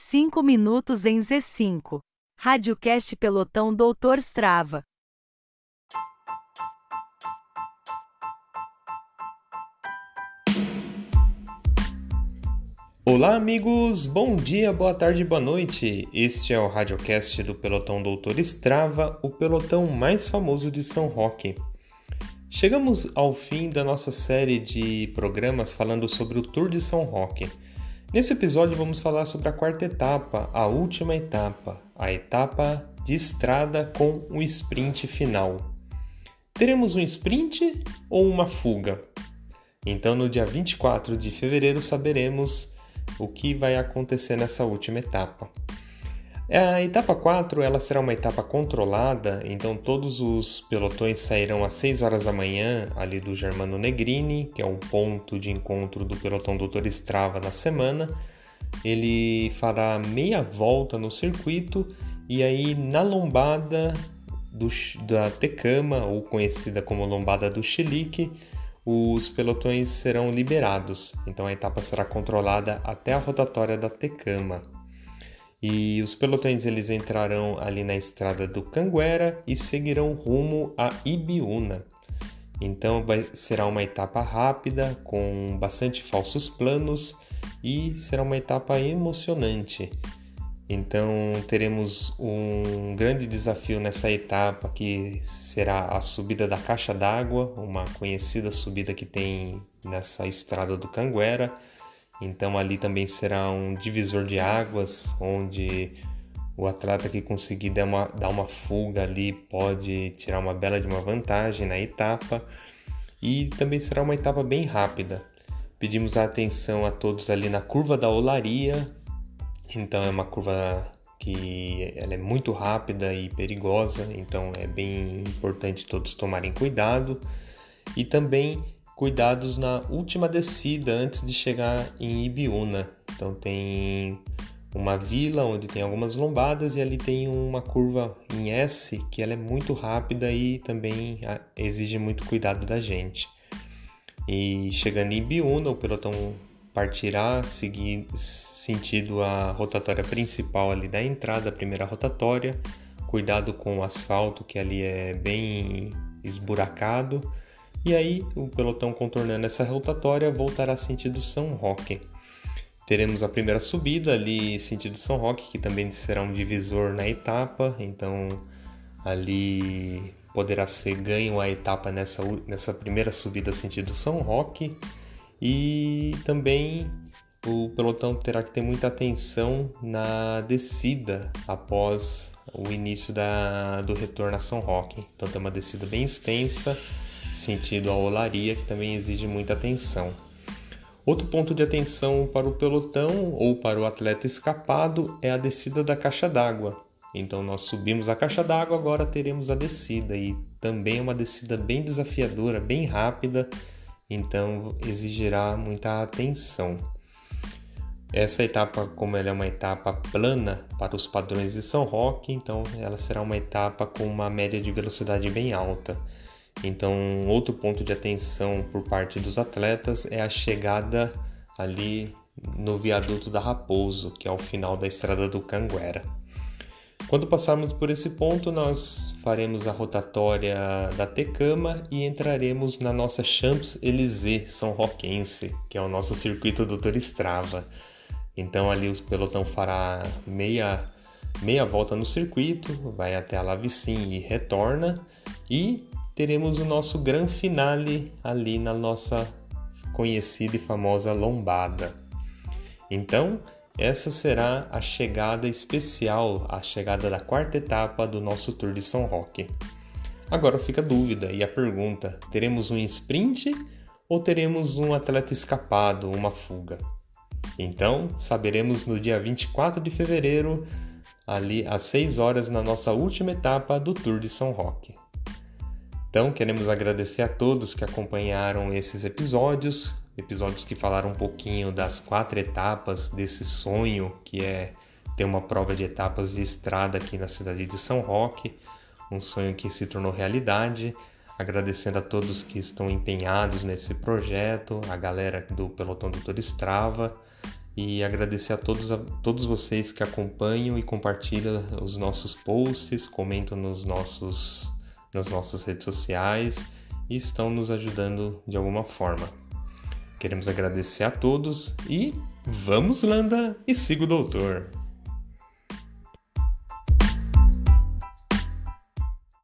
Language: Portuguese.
5 minutos em Z5. Radiocast Pelotão Doutor Strava. Olá, amigos! Bom dia, boa tarde, boa noite! Este é o Radiocast do Pelotão Doutor Strava, o pelotão mais famoso de São Roque. Chegamos ao fim da nossa série de programas falando sobre o Tour de São Roque. Nesse episódio vamos falar sobre a quarta etapa, a última etapa, a etapa de estrada com o sprint final. Teremos um sprint ou uma fuga? Então, no dia 24 de fevereiro, saberemos o que vai acontecer nessa última etapa. A etapa 4 ela será uma etapa controlada, então todos os pelotões sairão às 6 horas da manhã ali do Germano Negrini, que é o ponto de encontro do pelotão Doutor Strava na semana. Ele fará meia volta no circuito e aí na lombada do, da Tecama, ou conhecida como lombada do Chilique, os pelotões serão liberados, então a etapa será controlada até a rotatória da Tecama. E os pelotões eles entrarão ali na estrada do Canguera e seguirão rumo a Ibiúna. Então vai, será uma etapa rápida, com bastante falsos planos e será uma etapa emocionante. Então teremos um grande desafio nessa etapa que será a subida da caixa d'água, uma conhecida subida que tem nessa estrada do Canguera. Então ali também será um divisor de águas, onde o atleta que conseguir dar uma, dar uma fuga ali pode tirar uma bela de uma vantagem na etapa. E também será uma etapa bem rápida. Pedimos a atenção a todos ali na curva da olaria, então é uma curva que ela é muito rápida e perigosa, então é bem importante todos tomarem cuidado e também cuidados na última descida antes de chegar em Ibiúna. Então tem uma vila onde tem algumas lombadas e ali tem uma curva em S que ela é muito rápida e também exige muito cuidado da gente. E chegando em Ibiúna, o pelotão partirá seguir sentido a rotatória principal ali da entrada, da primeira rotatória. Cuidado com o asfalto que ali é bem esburacado. E aí o pelotão contornando essa rotatória voltará sentido São Roque. Teremos a primeira subida ali sentido São Roque, que também será um divisor na etapa, então ali poderá ser ganho a etapa nessa, nessa primeira subida sentido São Roque. E também o pelotão terá que ter muita atenção na descida após o início da, do retorno a São Roque. Então tem uma descida bem extensa, sentido a olaria, que também exige muita atenção. Outro ponto de atenção para o pelotão ou para o atleta escapado é a descida da caixa d'água. Então nós subimos a caixa d'água, agora teremos a descida e também é uma descida bem desafiadora, bem rápida então exigirá muita atenção. Essa etapa, como ela é uma etapa plana para os padrões de São Roque, então ela será uma etapa com uma média de velocidade bem alta. Então, outro ponto de atenção por parte dos atletas é a chegada ali no viaduto da Raposo, que é o final da estrada do Canguera. Quando passarmos por esse ponto, nós faremos a rotatória da Tecama e entraremos na nossa Champs-Élysées São Roquense, que é o nosso circuito Doutor Strava. Então ali o pelotão fará meia, meia volta no circuito, vai até a Lavicin e retorna e teremos o nosso grande finale ali na nossa conhecida e famosa lombada. Então, essa será a chegada especial, a chegada da quarta etapa do nosso Tour de São Roque. Agora fica a dúvida e a pergunta: teremos um sprint ou teremos um atleta escapado, uma fuga? Então, saberemos no dia 24 de fevereiro, ali às 6 horas, na nossa última etapa do Tour de São Roque. Então, queremos agradecer a todos que acompanharam esses episódios episódios que falaram um pouquinho das quatro etapas desse sonho que é ter uma prova de etapas de estrada aqui na cidade de São Roque, um sonho que se tornou realidade. Agradecendo a todos que estão empenhados nesse projeto, a galera do Pelotão Doutor Strava e agradecer a todos, a todos vocês que acompanham e compartilham os nossos posts, comentam nos nossos, nas nossas redes sociais e estão nos ajudando de alguma forma. Queremos agradecer a todos e vamos, Landa, e siga o doutor!